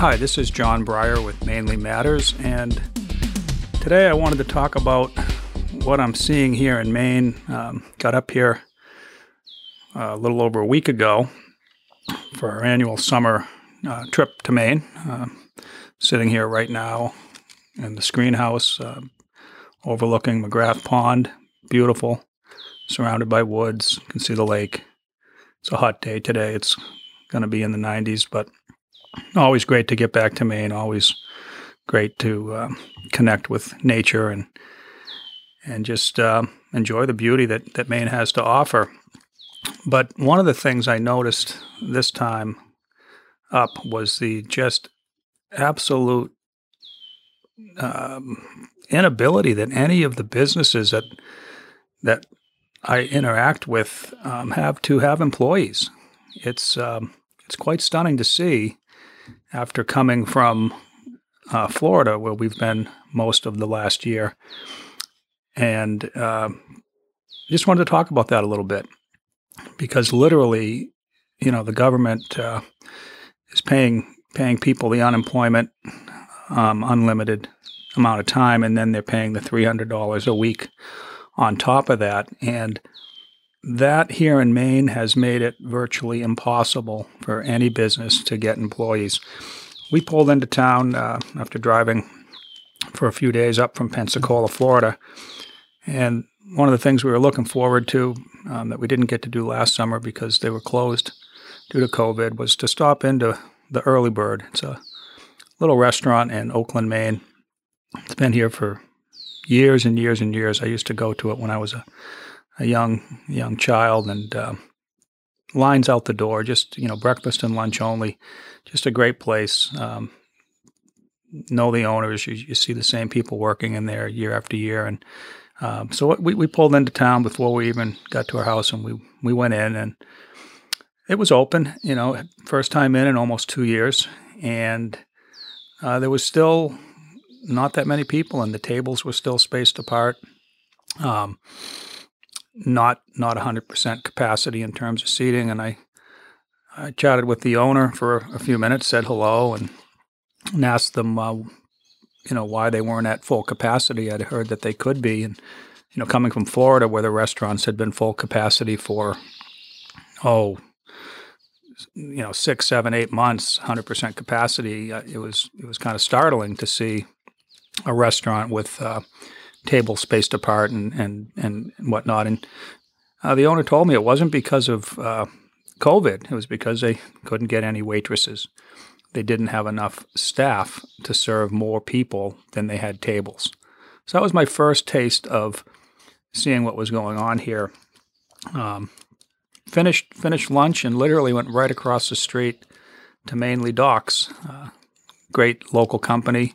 Hi, this is John Breyer with Mainly Matters, and today I wanted to talk about what I'm seeing here in Maine. Um, got up here uh, a little over a week ago for our annual summer uh, trip to Maine. Uh, sitting here right now in the screen house uh, overlooking McGrath Pond. Beautiful, surrounded by woods. You can see the lake. It's a hot day today. It's going to be in the 90s, but always great to get back to Maine. Always great to um, connect with nature and and just uh, enjoy the beauty that that Maine has to offer. But one of the things I noticed this time up was the just absolute um, inability that any of the businesses that that I interact with um, have to have employees. It's um, it's quite stunning to see after coming from uh, Florida, where we've been most of the last year, and uh, just wanted to talk about that a little bit because literally, you know, the government uh, is paying paying people the unemployment um, unlimited amount of time, and then they're paying the three hundred dollars a week on top of that, and that here in Maine has made it virtually impossible for any business to get employees. We pulled into town uh, after driving for a few days up from Pensacola, Florida, and one of the things we were looking forward to um, that we didn't get to do last summer because they were closed due to COVID was to stop into the Early Bird. It's a little restaurant in Oakland, Maine. It's been here for years and years and years. I used to go to it when I was a a young young child and uh, lines out the door. Just you know, breakfast and lunch only. Just a great place. Um, know the owners. You, you, see the same people working in there year after year, and um, so we, we pulled into town before we even got to our house, and we we went in and it was open. You know, first time in in almost two years, and uh, there was still not that many people, and the tables were still spaced apart. Um, not not 100% capacity in terms of seating. And I, I chatted with the owner for a few minutes, said hello, and, and asked them, uh, you know, why they weren't at full capacity. I'd heard that they could be, and you know, coming from Florida where the restaurants had been full capacity for oh, you know, six, seven, eight months, 100% capacity. Uh, it was it was kind of startling to see a restaurant with uh, tables spaced apart and and and whatnot. And uh, the owner told me it wasn't because of uh, COVID; it was because they couldn't get any waitresses. They didn't have enough staff to serve more people than they had tables. So that was my first taste of seeing what was going on here. Um, finished finished lunch and literally went right across the street to Mainly Docks, uh, great local company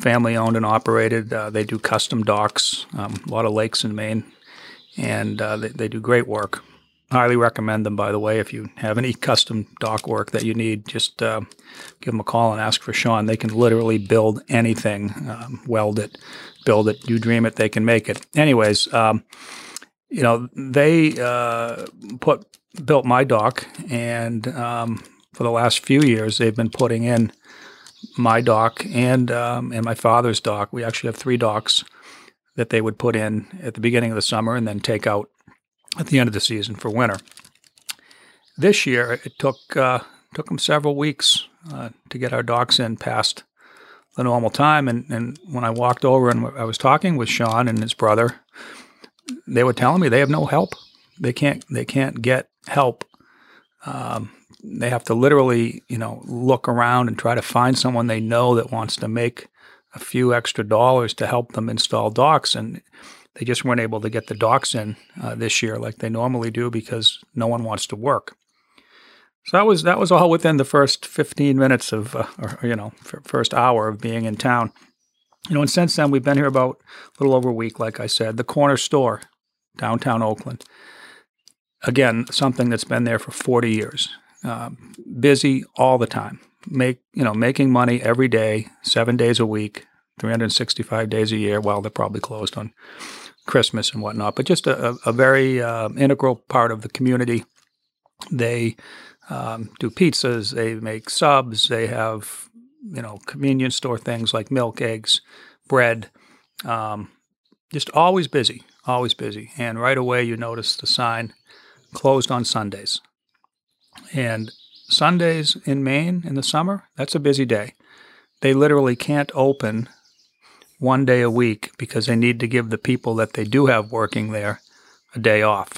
family owned and operated. Uh, they do custom docks, um, a lot of lakes in Maine, and uh, they, they, do great work. Highly recommend them, by the way. If you have any custom dock work that you need, just uh, give them a call and ask for Sean. They can literally build anything, um, weld it, build it. You dream it, they can make it. Anyways, um, you know they uh, put built my dock, and um, for the last few years they've been putting in my dock and um, and my father's dock. We actually have three docks that they would put in at the beginning of the summer and then take out at the end of the season for winter. This year, it took uh, took them several weeks uh, to get our docks in past the normal time. And, and when I walked over and I was talking with Sean and his brother, they were telling me they have no help. They can't they can't get help um, they have to literally, you know, look around and try to find someone they know that wants to make a few extra dollars to help them install docks. And they just weren't able to get the docks in uh, this year like they normally do because no one wants to work. So that was that was all within the first 15 minutes of, uh, or, you know, first hour of being in town. You know, and since then we've been here about a little over a week. Like I said, the corner store, downtown Oakland. Again, something that's been there for 40 years. Um, busy all the time. Make you know making money every day, seven days a week, 365 days a year. While they're probably closed on Christmas and whatnot, but just a, a very uh, integral part of the community. They um, do pizzas. They make subs. They have you know, convenience store things like milk, eggs, bread. Um, just always busy, always busy. And right away, you notice the sign closed on Sundays. And Sundays in Maine in the summer, that's a busy day. They literally can't open one day a week because they need to give the people that they do have working there a day off.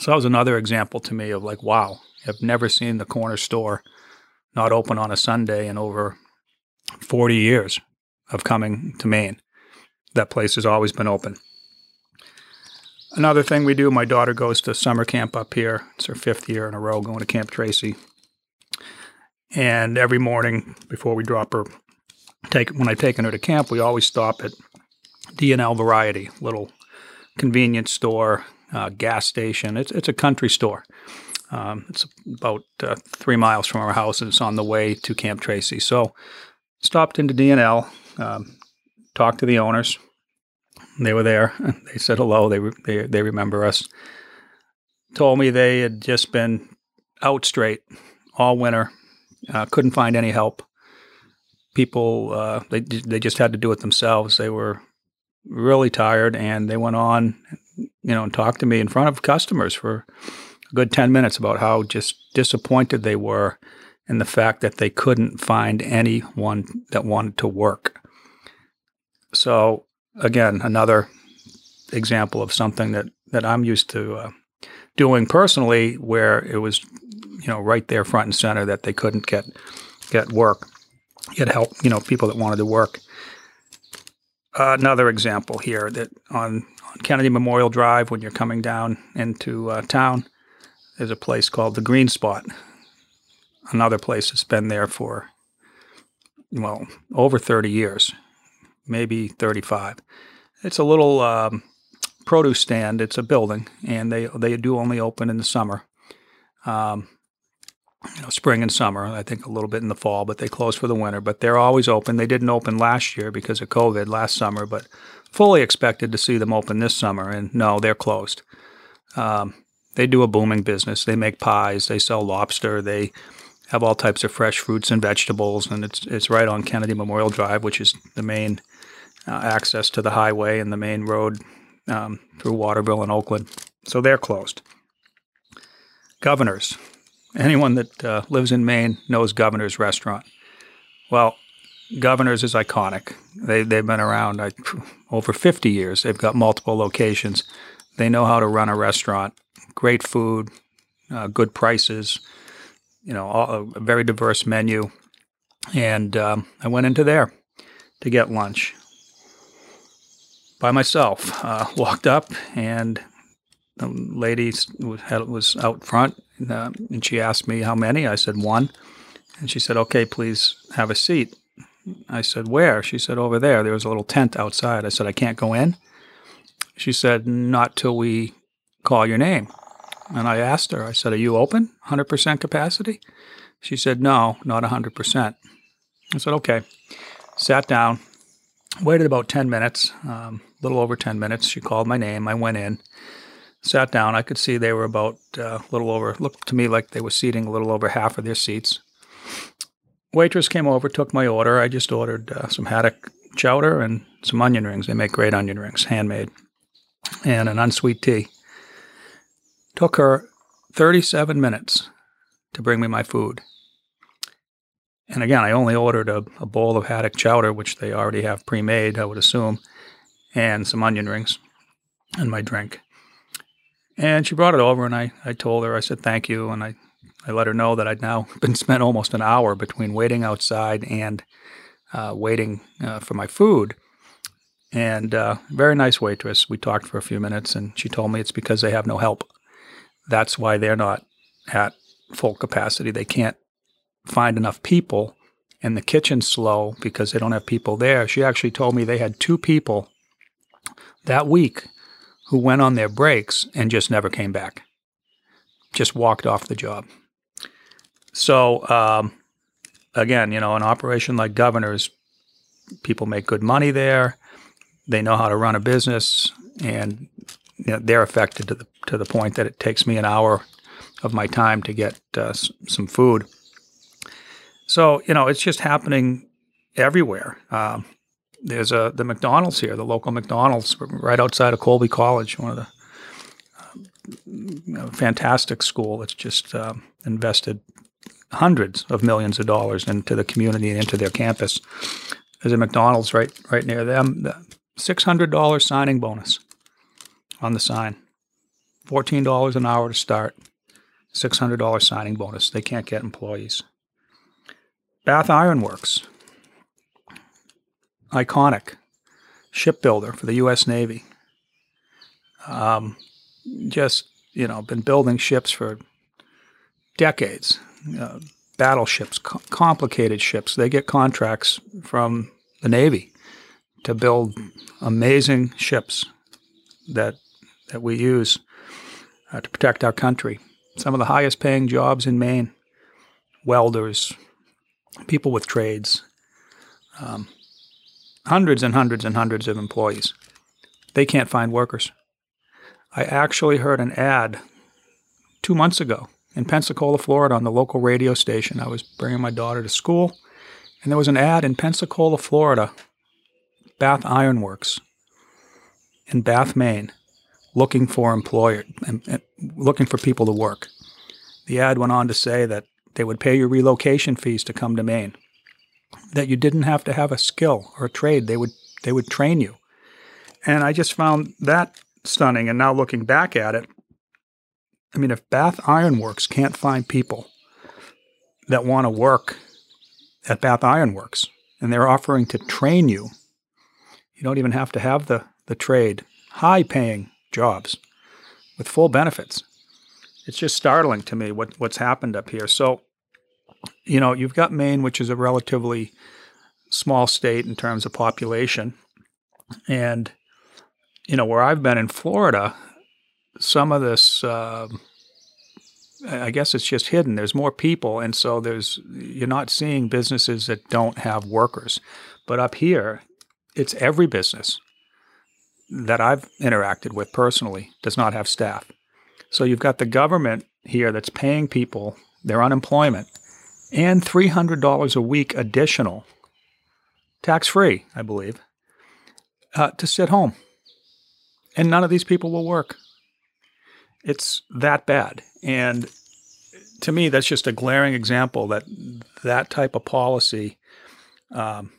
So that was another example to me of like, wow, I've never seen the corner store not open on a Sunday in over 40 years of coming to Maine. That place has always been open. Another thing we do, my daughter goes to summer camp up here. It's her fifth year in a row going to Camp Tracy. And every morning before we drop her, take when I've taken her to camp, we always stop at D&L Variety, little convenience store, uh, gas station. It's it's a country store. Um, it's about uh, three miles from our house, and it's on the way to Camp Tracy. So, stopped into D&L, um, talked to the owners. They were there. They said hello. They, they they remember us. Told me they had just been out straight all winter. Uh, couldn't find any help. People uh, they they just had to do it themselves. They were really tired, and they went on, you know, and talked to me in front of customers for a good ten minutes about how just disappointed they were in the fact that they couldn't find anyone that wanted to work. So again, another example of something that that I'm used to uh, doing personally, where it was, you know, right there front and center that they couldn't get get work, get help, you know, people that wanted to work. Uh, another example here that on, on, Kennedy Memorial Drive, when you're coming down into uh, town, there's a place called the Green Spot. Another place that's been there for well over 30 years maybe 35. It's a little um, produce stand. It's a building, and they they do only open in the summer, um, you know, spring and summer. I think a little bit in the fall, but they close for the winter. But they're always open. They didn't open last year because of COVID last summer, but fully expected to see them open this summer. And no, they're closed. Um, they do a booming business. They make pies. They sell lobster. They have all types of fresh fruits and vegetables, and it's it's right on Kennedy Memorial Drive, which is the main uh, access to the highway and the main road um, through Waterville and Oakland. So they're closed. Governors. Anyone that uh, lives in Maine knows Governor's Restaurant. Well, Governor's is iconic. They, they've been around over 50 years. They've got multiple locations. They know how to run a restaurant. Great food, uh, good prices, you know, all, a very diverse menu. And um, I went into there to get lunch by myself. Uh, walked up, and the lady was out front, uh, and she asked me how many. I said one, and she said, "Okay, please have a seat." I said, "Where?" She said, "Over there. There was a little tent outside." I said, "I can't go in." She said, "Not till we call your name." And I asked her. I said, "Are you open? 100% capacity?" She said, "No, not 100%." I said, "Okay." Sat down, Waited about 10 minutes, um, little over 10 minutes. She called my name. I went in, sat down. I could see they were about uh, a little over, looked to me like they were seating a little over half of their seats. Waitress came over, took my order. I just ordered uh, some haddock chowder and some onion rings. They make great onion rings, handmade, and an unsweet tea. Took her 37 minutes to bring me my food. And again, I only ordered a, a bowl of haddock chowder, which they already have pre made, I would assume, and some onion rings and my drink. And she brought it over, and I, I told her, I said thank you, and I, I let her know that I'd now been spent almost an hour between waiting outside and uh, waiting uh, for my food. And uh, very nice waitress. We talked for a few minutes, and she told me it's because they have no help. That's why they're not at full capacity. They can't find enough people and the kitchen's slow because they don't have people there. She actually told me they had two people that week who went on their breaks and just never came back, just walked off the job. So, um, again, you know, an operation like Governor's, people make good money there. They know how to run a business, and you know, they're affected to the to the point that it takes me an hour of my time to get uh, some food. So, you know, it's just happening everywhere. Um, there's a the McDonald's here, the local McDonald's, right outside of Colby College, one of the uh, fantastic school that's just uh, invested hundreds of millions of dollars into the community and into their campus. There's a McDonald's right right near them. The Six hundred dollars signing bonus on the sign. Fourteen dollars an hour to start. Six hundred dollars signing bonus. They can't get employees. Bath Iron Works. Iconic shipbuilder for the U.S. Navy. Um, just you know, been building ships for decades. Uh, battleships, co- complicated ships. They get contracts from the Navy to build amazing ships that that we use uh, to protect our country. Some of the highest paying jobs in Maine: welders, people with trades, um, hundreds and hundreds and hundreds of employees. They can't find workers. I actually heard an ad two months ago in Pensacola, Florida, on the local radio station. I was bringing my daughter to school, and there was an ad in Pensacola, Florida, Bath Iron Works in Bath, Maine, looking for employer and, and looking for people to work. The ad went on to say that they would pay your relocation fees to come to Maine. That you didn't have to have a skill or a trade. They would they would train you. And I just found that stunning. And now looking back at it, I mean, if Bath Iron Works can't find people that want to work at Bath Iron Works and they're offering to train you, you don't even have to have the, the trade, high paying jobs with full benefits. It's just startling to me what, what's happened up here. So, you know, you've got Maine, which is a relatively small state in terms of population. And, you know, where I've been in Florida, some of this, uh, I guess it's just hidden. There's more people, and so there's you're not seeing businesses that don't have workers. But up here, it's every business that I've interacted with personally does not have staff. So you've got the government here that's paying people their unemployment and $300 a week additional, tax free, I believe, uh, to sit home. And none of these people will work. It's that bad. And to me, that's just a glaring example that that type of policy um,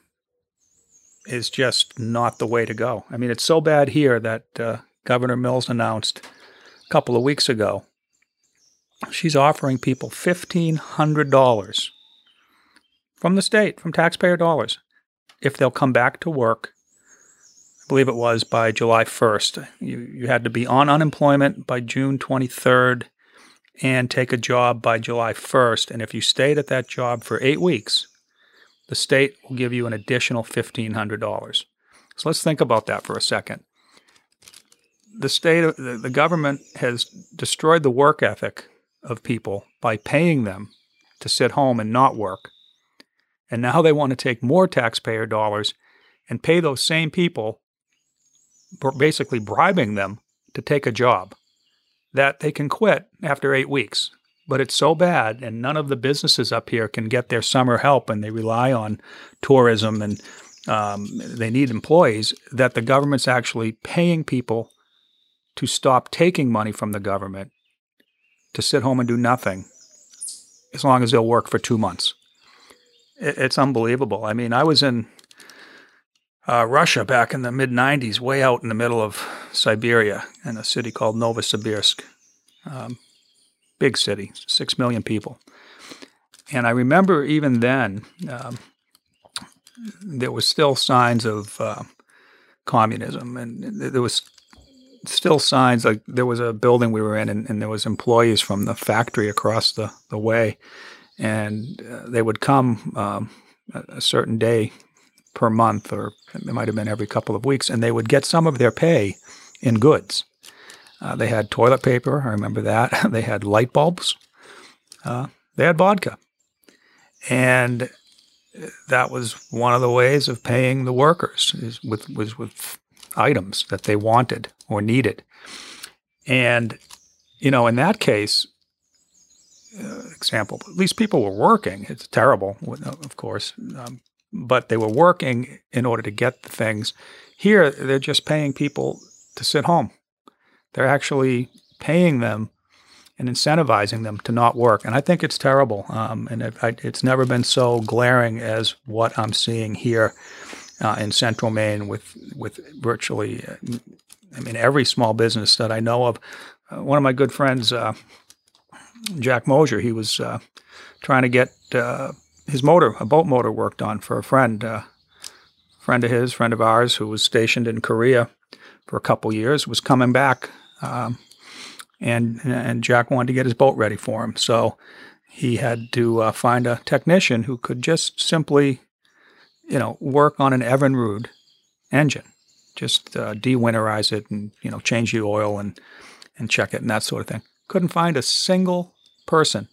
is just not the way to go. I mean, it's so bad here that uh, Governor Mills announced a couple of weeks ago she's offering people $1,500 from the state, from taxpayer dollars, if they'll come back to work I believe it was by July 1st. You, you had to be on unemployment by June 23rd and take a job by July 1st. And if you stayed at that job for eight weeks, the state will give you an additional $1,500. So let's think about that for a second. The state, the, the government has destroyed the work ethic of people by paying them to sit home and not work. And now they want to take more taxpayer dollars and pay those same people basically bribing them to take a job that they can quit after eight weeks. But it's so bad, and none of the businesses up here can get their summer help, and they rely on tourism and um, they need employees, that the government's actually paying people to stop taking money from the government to sit home and do nothing as long as they'll work for two months. It's unbelievable. I mean, I was in uh, Russia back in the mid 90s, way out in the middle of Siberia in a city called Novosibirsk. Um, big city, six million people. And I remember even then, um, there was still signs of uh, communism, and there was still signs like there was a building we were in, and, and there was employees from the factory across the, the way, and uh, they would come um, a certain day per month, or it might have been every couple of weeks, and they would get some of their pay in goods. Uh, they had toilet paper, I remember that. they had light bulbs. Uh, they had vodka. And that was one of the ways of paying the workers is with was with items that they wanted or needed. And you know, in that case, uh, example, at least people were working. It's terrible, of course, um, but they were working in order to get the things. Here, they're just paying people to sit home. They're actually paying them and incentivizing them to not work. And I think it's terrible. Um, and it, I, it's never been so glaring as what I'm seeing here uh, in Central Maine with with virtually, uh, I mean, every small business that I know of. Uh, one of my good friends, uh, Jack Mosier, he was uh, trying to get uh, his motor, a boat motor, worked on for a friend, friend of his, friend of ours, who was stationed in Korea for a couple years, was coming back. Um, and and Jack wanted to get his boat ready for him. So he had to uh, find a technician who could just simply, you know, work on an Evinrude engine, just uh, dewinterize it and you know change the oil and and check it and that sort of thing. Couldn't find a single person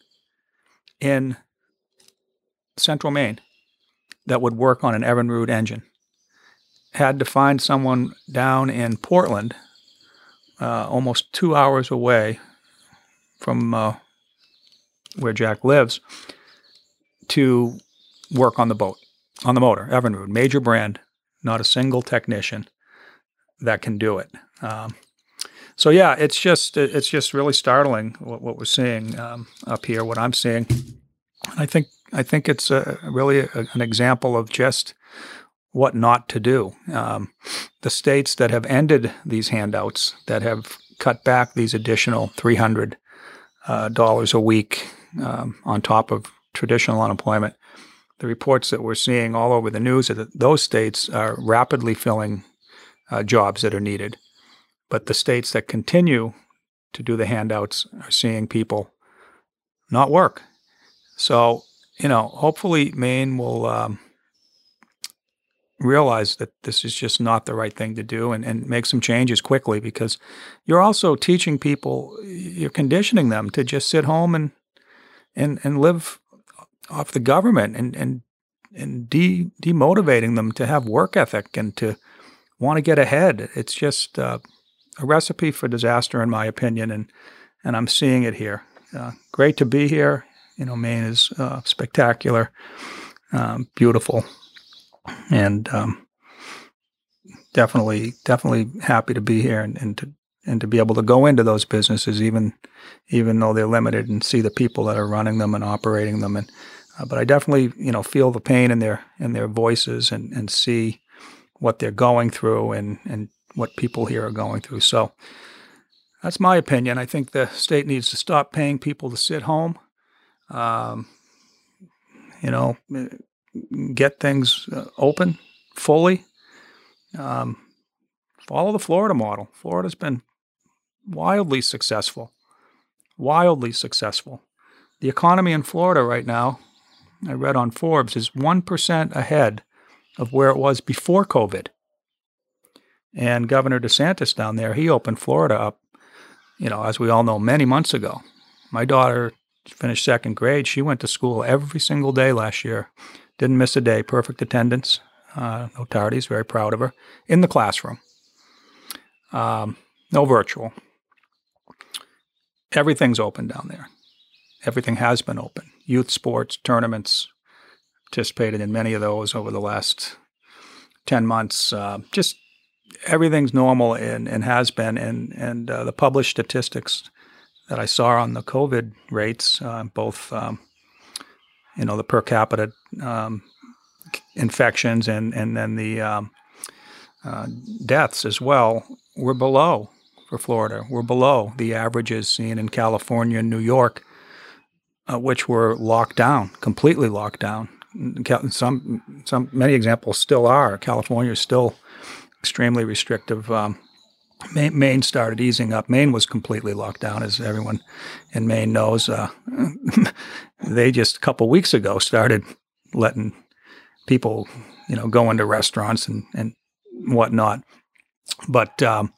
in Central Maine that would work on an Evinrude engine. Had to find someone down in Portland uh, almost two hours away from uh, where Jack lives to work on the boat, on the motor, Evinrude, major brand, not a single technician that can do it. Um, so yeah, it's just it's just really startling what, what we're seeing um, up here, what I'm seeing. I think I think it's a, really a, an example of just what not to do. Um, the states that have ended these handouts, that have cut back these additional 300 uh, dollars a week um, on top of traditional unemployment, the reports that we're seeing all over the news are that those states are rapidly filling uh, jobs that are needed. But the states that continue to do the handouts are seeing people not work. So, you know, hopefully Maine will um, realize that this is just not the right thing to do and, and make some changes quickly because you're also teaching people, you're conditioning them to just sit home and and and live off the government and and and de demotivating them to have work ethic and to want to get ahead. It's just uh, a recipe for disaster, in my opinion, and and I'm seeing it here. Uh, great to be here. You know, Maine is uh, spectacular, um, beautiful and um, definitely definitely happy to be here and, and to and to be able to go into those businesses even even though they're limited and see the people that are running them and operating them and uh, but I definitely you know feel the pain in their in their voices and and see what they're going through and and what people here are going through so that's my opinion I think the state needs to stop paying people to sit home um, you know get things uh, open fully. Um, follow the Florida model. Florida's been wildly successful, wildly successful. The economy in Florida right now, I read on Forbes, is 1% ahead of where it was before COVID. And Governor DeSantis down there, he opened Florida up, you know, as we all know, many months ago. My daughter finished second grade. She went to school every single day last year didn't miss a day. Perfect attendance. Uh, no tardies. Very proud of her. In the classroom. Um, no virtual. Everything's open down there. Everything has been open. Youth sports, tournaments, participated in many of those over the last 10 months. Uh, just everything's normal and, and has been. And, and uh, the published statistics that I saw on the COVID rates, uh, both um, you know the per capita um, infections and and then the um, uh, deaths as well were below for Florida. We're below the averages seen in California and New York, uh, which were locked down, completely locked down. Some some many examples still are. California is still extremely restrictive. Um, Maine started easing up. Maine was completely locked down, as everyone in Maine knows. Uh, they just a couple weeks ago started letting people, you know, go into restaurants and and whatnot. But um,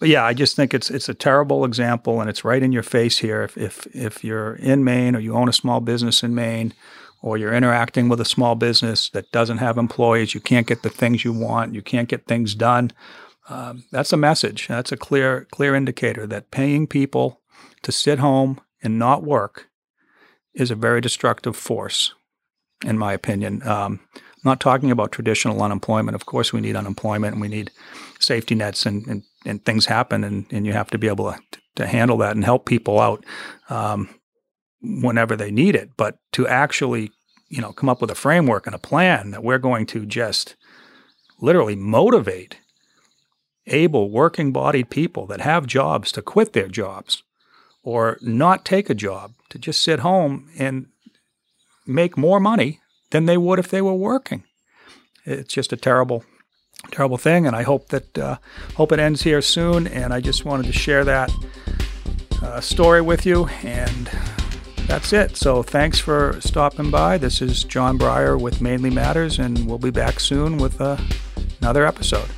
but yeah, I just think it's it's a terrible example, and it's right in your face here. If if if you're in Maine or you own a small business in Maine, or you're interacting with a small business that doesn't have employees, you can't get the things you want, you can't get things done um, that's a message. That's a clear clear indicator that paying people to sit home and not work is a very destructive force, in my opinion. Um, not talking about traditional unemployment. Of course, we need unemployment and we need safety nets and, and, and things happen and, and you have to be able to, to handle that and help people out um, whenever they need it. But to actually, you know, come up with a framework and a plan that we're going to just literally motivate able working bodied people that have jobs to quit their jobs or not take a job, to just sit home and make more money than they would if they were working. It's just a terrible, terrible thing, and I hope that uh, hope it ends here soon. And I just wanted to share that uh, story with you, and that's it. So thanks for stopping by. This is John Breyer with Mainly Matters, and we'll be back soon with uh, another episode.